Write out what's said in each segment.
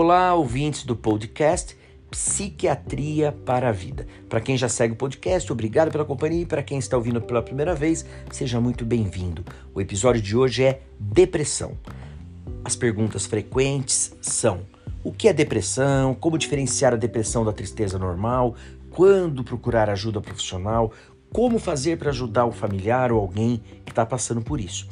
Olá, ouvintes do podcast Psiquiatria para a Vida. Para quem já segue o podcast, obrigado pela companhia e para quem está ouvindo pela primeira vez, seja muito bem-vindo. O episódio de hoje é depressão. As perguntas frequentes são: o que é depressão? Como diferenciar a depressão da tristeza normal? Quando procurar ajuda profissional? Como fazer para ajudar o familiar ou alguém que está passando por isso?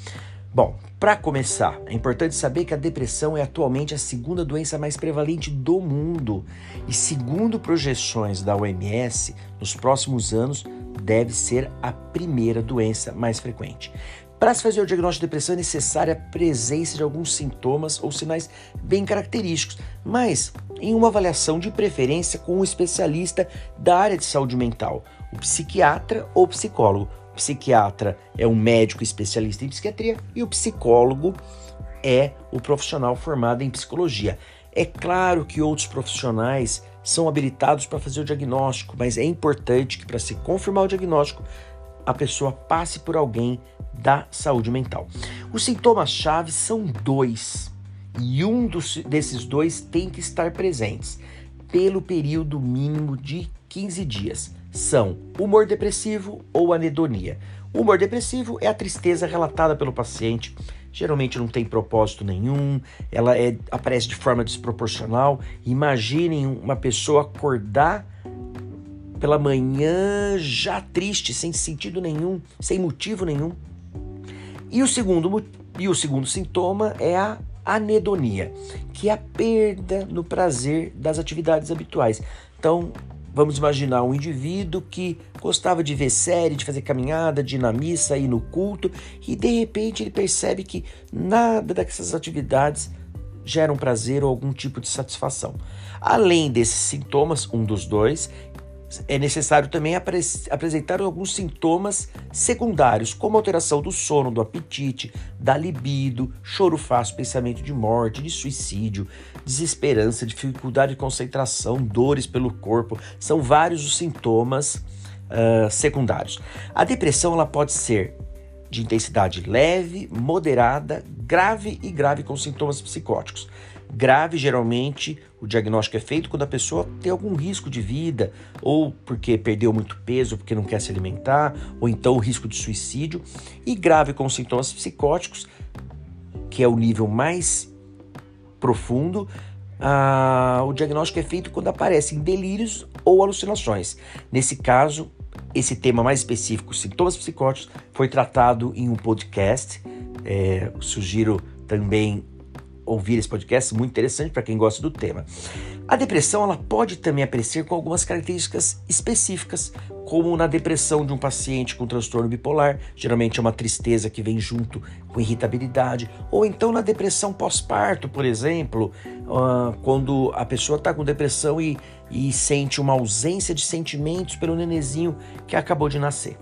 Bom, para começar, é importante saber que a depressão é atualmente a segunda doença mais prevalente do mundo e, segundo projeções da OMS, nos próximos anos deve ser a primeira doença mais frequente. Para se fazer o diagnóstico de depressão é necessária a presença de alguns sintomas ou sinais bem característicos, mas em uma avaliação de preferência com um especialista da área de saúde mental, o psiquiatra ou psicólogo. Psiquiatra é um médico especialista em psiquiatria e o psicólogo é o profissional formado em psicologia. É claro que outros profissionais são habilitados para fazer o diagnóstico, mas é importante que para se confirmar o diagnóstico, a pessoa passe por alguém da saúde mental. Os sintomas-chave são dois, e um dos, desses dois tem que estar presentes pelo período mínimo de 15 dias são humor depressivo ou anedonia. O humor depressivo é a tristeza relatada pelo paciente, geralmente não tem propósito nenhum, ela é, aparece de forma desproporcional. Imaginem uma pessoa acordar pela manhã já triste, sem sentido nenhum, sem motivo nenhum. E o segundo, e o segundo sintoma é a anedonia, que é a perda no prazer das atividades habituais. Então, Vamos imaginar um indivíduo que gostava de ver série, de fazer caminhada, de ir na missa, ir no culto, e de repente ele percebe que nada dessas atividades geram prazer ou algum tipo de satisfação. Além desses sintomas, um dos dois, é necessário também apresentar alguns sintomas secundários, como alteração do sono, do apetite, da libido, choro fácil, pensamento de morte, de suicídio, desesperança, dificuldade de concentração, dores pelo corpo. São vários os sintomas uh, secundários. A depressão ela pode ser de intensidade leve, moderada, grave e grave com sintomas psicóticos. Grave, geralmente, o diagnóstico é feito quando a pessoa tem algum risco de vida, ou porque perdeu muito peso, porque não quer se alimentar, ou então o risco de suicídio. E grave com sintomas psicóticos, que é o nível mais profundo, ah, o diagnóstico é feito quando aparecem delírios ou alucinações. Nesse caso, esse tema mais específico, sintomas psicóticos, foi tratado em um podcast. É, sugiro também ouvir esse podcast, muito interessante para quem gosta do tema. A depressão ela pode também aparecer com algumas características específicas, como na depressão de um paciente com transtorno bipolar, geralmente é uma tristeza que vem junto com irritabilidade, ou então na depressão pós-parto, por exemplo, uh, quando a pessoa está com depressão e, e sente uma ausência de sentimentos pelo nenezinho que acabou de nascer.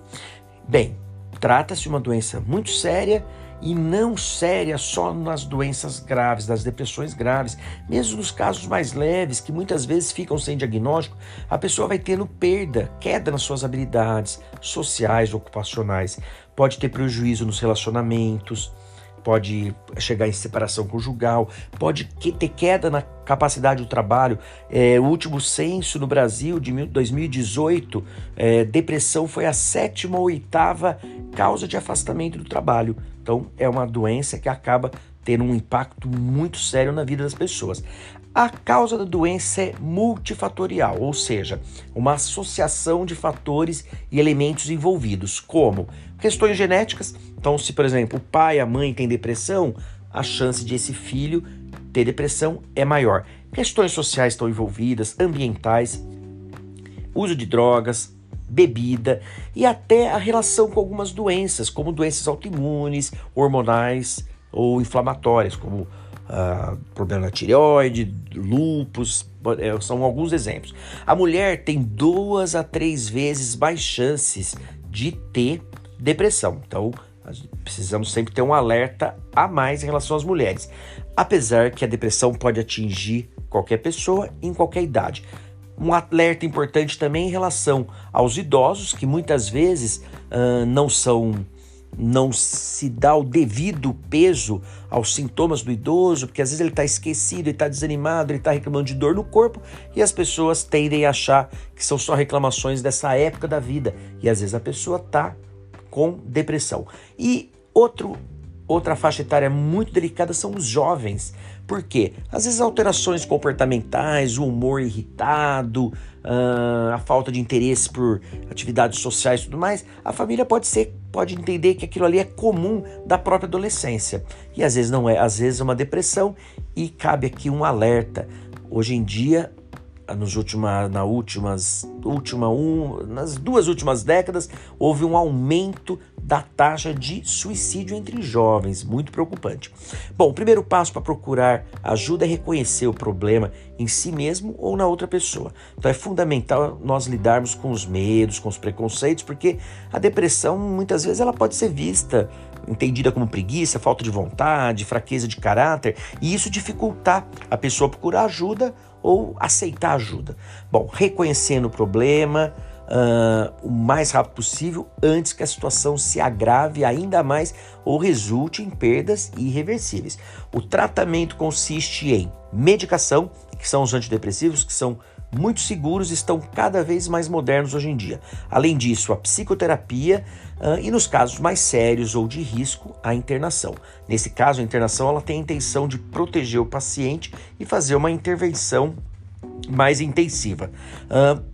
Bem, trata-se de uma doença muito séria e não séria só nas doenças graves, das depressões graves. Mesmo nos casos mais leves, que muitas vezes ficam sem diagnóstico, a pessoa vai tendo perda, queda nas suas habilidades sociais, ocupacionais, pode ter prejuízo nos relacionamentos, pode chegar em separação conjugal, pode ter queda na capacidade do trabalho. É, o último censo no Brasil de 2018, é, depressão foi a sétima ou oitava causa de afastamento do trabalho. Então, é uma doença que acaba tendo um impacto muito sério na vida das pessoas. A causa da doença é multifatorial, ou seja, uma associação de fatores e elementos envolvidos, como questões genéticas. Então, se por exemplo o pai, a mãe têm depressão, a chance de esse filho ter depressão é maior. Questões sociais estão envolvidas, ambientais, uso de drogas, bebida e até a relação com algumas doenças, como doenças autoimunes, hormonais ou inflamatórias, como uh, problema na tireoide, lúpus, é, são alguns exemplos. A mulher tem duas a três vezes mais chances de ter depressão. Então, precisamos sempre ter um alerta a mais em relação às mulheres. Apesar que a depressão pode atingir qualquer pessoa em qualquer idade. Um alerta importante também em relação aos idosos, que muitas vezes uh, não são não se dá o devido peso aos sintomas do idoso, porque às vezes ele está esquecido, ele está desanimado, ele está reclamando de dor no corpo e as pessoas tendem a achar que são só reclamações dessa época da vida e às vezes a pessoa está com depressão. E outro Outra faixa etária muito delicada são os jovens. Por quê? Às vezes alterações comportamentais, o humor irritado, ah, a falta de interesse por atividades sociais e tudo mais, a família pode ser, pode entender que aquilo ali é comum da própria adolescência. E às vezes não é, às vezes é uma depressão e cabe aqui um alerta. Hoje em dia nos última, na últimas, última um, nas duas últimas décadas, houve um aumento da taxa de suicídio entre jovens, muito preocupante. Bom, o primeiro passo para procurar ajuda é reconhecer o problema em si mesmo ou na outra pessoa. Então é fundamental nós lidarmos com os medos, com os preconceitos, porque a depressão muitas vezes ela pode ser vista entendida como preguiça, falta de vontade, fraqueza de caráter, e isso dificultar a pessoa procurar ajuda ou aceitar ajuda. Bom, reconhecendo o problema uh, o mais rápido possível antes que a situação se agrave ainda mais ou resulte em perdas irreversíveis. O tratamento consiste em medicação, que são os antidepressivos, que são muito seguros e estão cada vez mais modernos hoje em dia. Além disso, a psicoterapia uh, e nos casos mais sérios ou de risco, a internação. Nesse caso, a internação ela tem a intenção de proteger o paciente e fazer uma intervenção mais intensiva. Uh,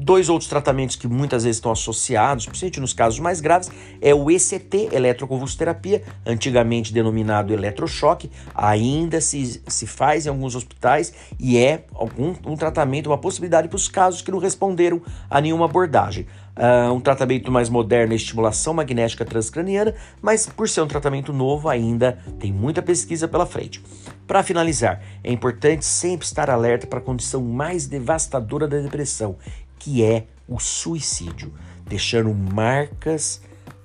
Dois outros tratamentos que muitas vezes estão associados, principalmente nos casos mais graves, é o ECT, eletroconvulsoterapia, antigamente denominado eletrochoque, ainda se, se faz em alguns hospitais e é algum, um tratamento, uma possibilidade para os casos que não responderam a nenhuma abordagem. Uh, um tratamento mais moderno é estimulação magnética transcraniana, mas por ser um tratamento novo ainda tem muita pesquisa pela frente. Para finalizar, é importante sempre estar alerta para a condição mais devastadora da depressão, que é o suicídio, deixando marcas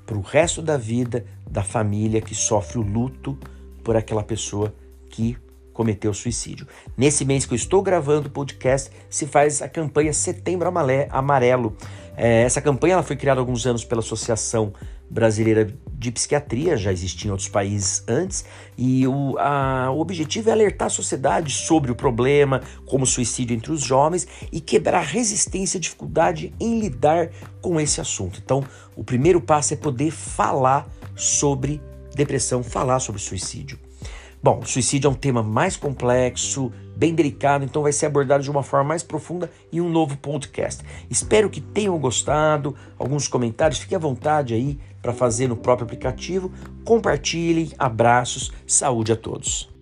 para o resto da vida da família que sofre o luto por aquela pessoa que cometeu suicídio. Nesse mês que eu estou gravando o podcast, se faz a campanha Setembro Amarelo. É, essa campanha ela foi criada há alguns anos pela Associação Brasileira de Psiquiatria, já existia em outros países antes, e o, a, o objetivo é alertar a sociedade sobre o problema, como suicídio entre os jovens, e quebrar resistência e dificuldade em lidar com esse assunto. Então, o primeiro passo é poder falar sobre depressão, falar sobre suicídio. Bom, suicídio é um tema mais complexo, bem delicado, então vai ser abordado de uma forma mais profunda em um novo podcast. Espero que tenham gostado. Alguns comentários, fique à vontade aí para fazer no próprio aplicativo. Compartilhem, abraços, saúde a todos.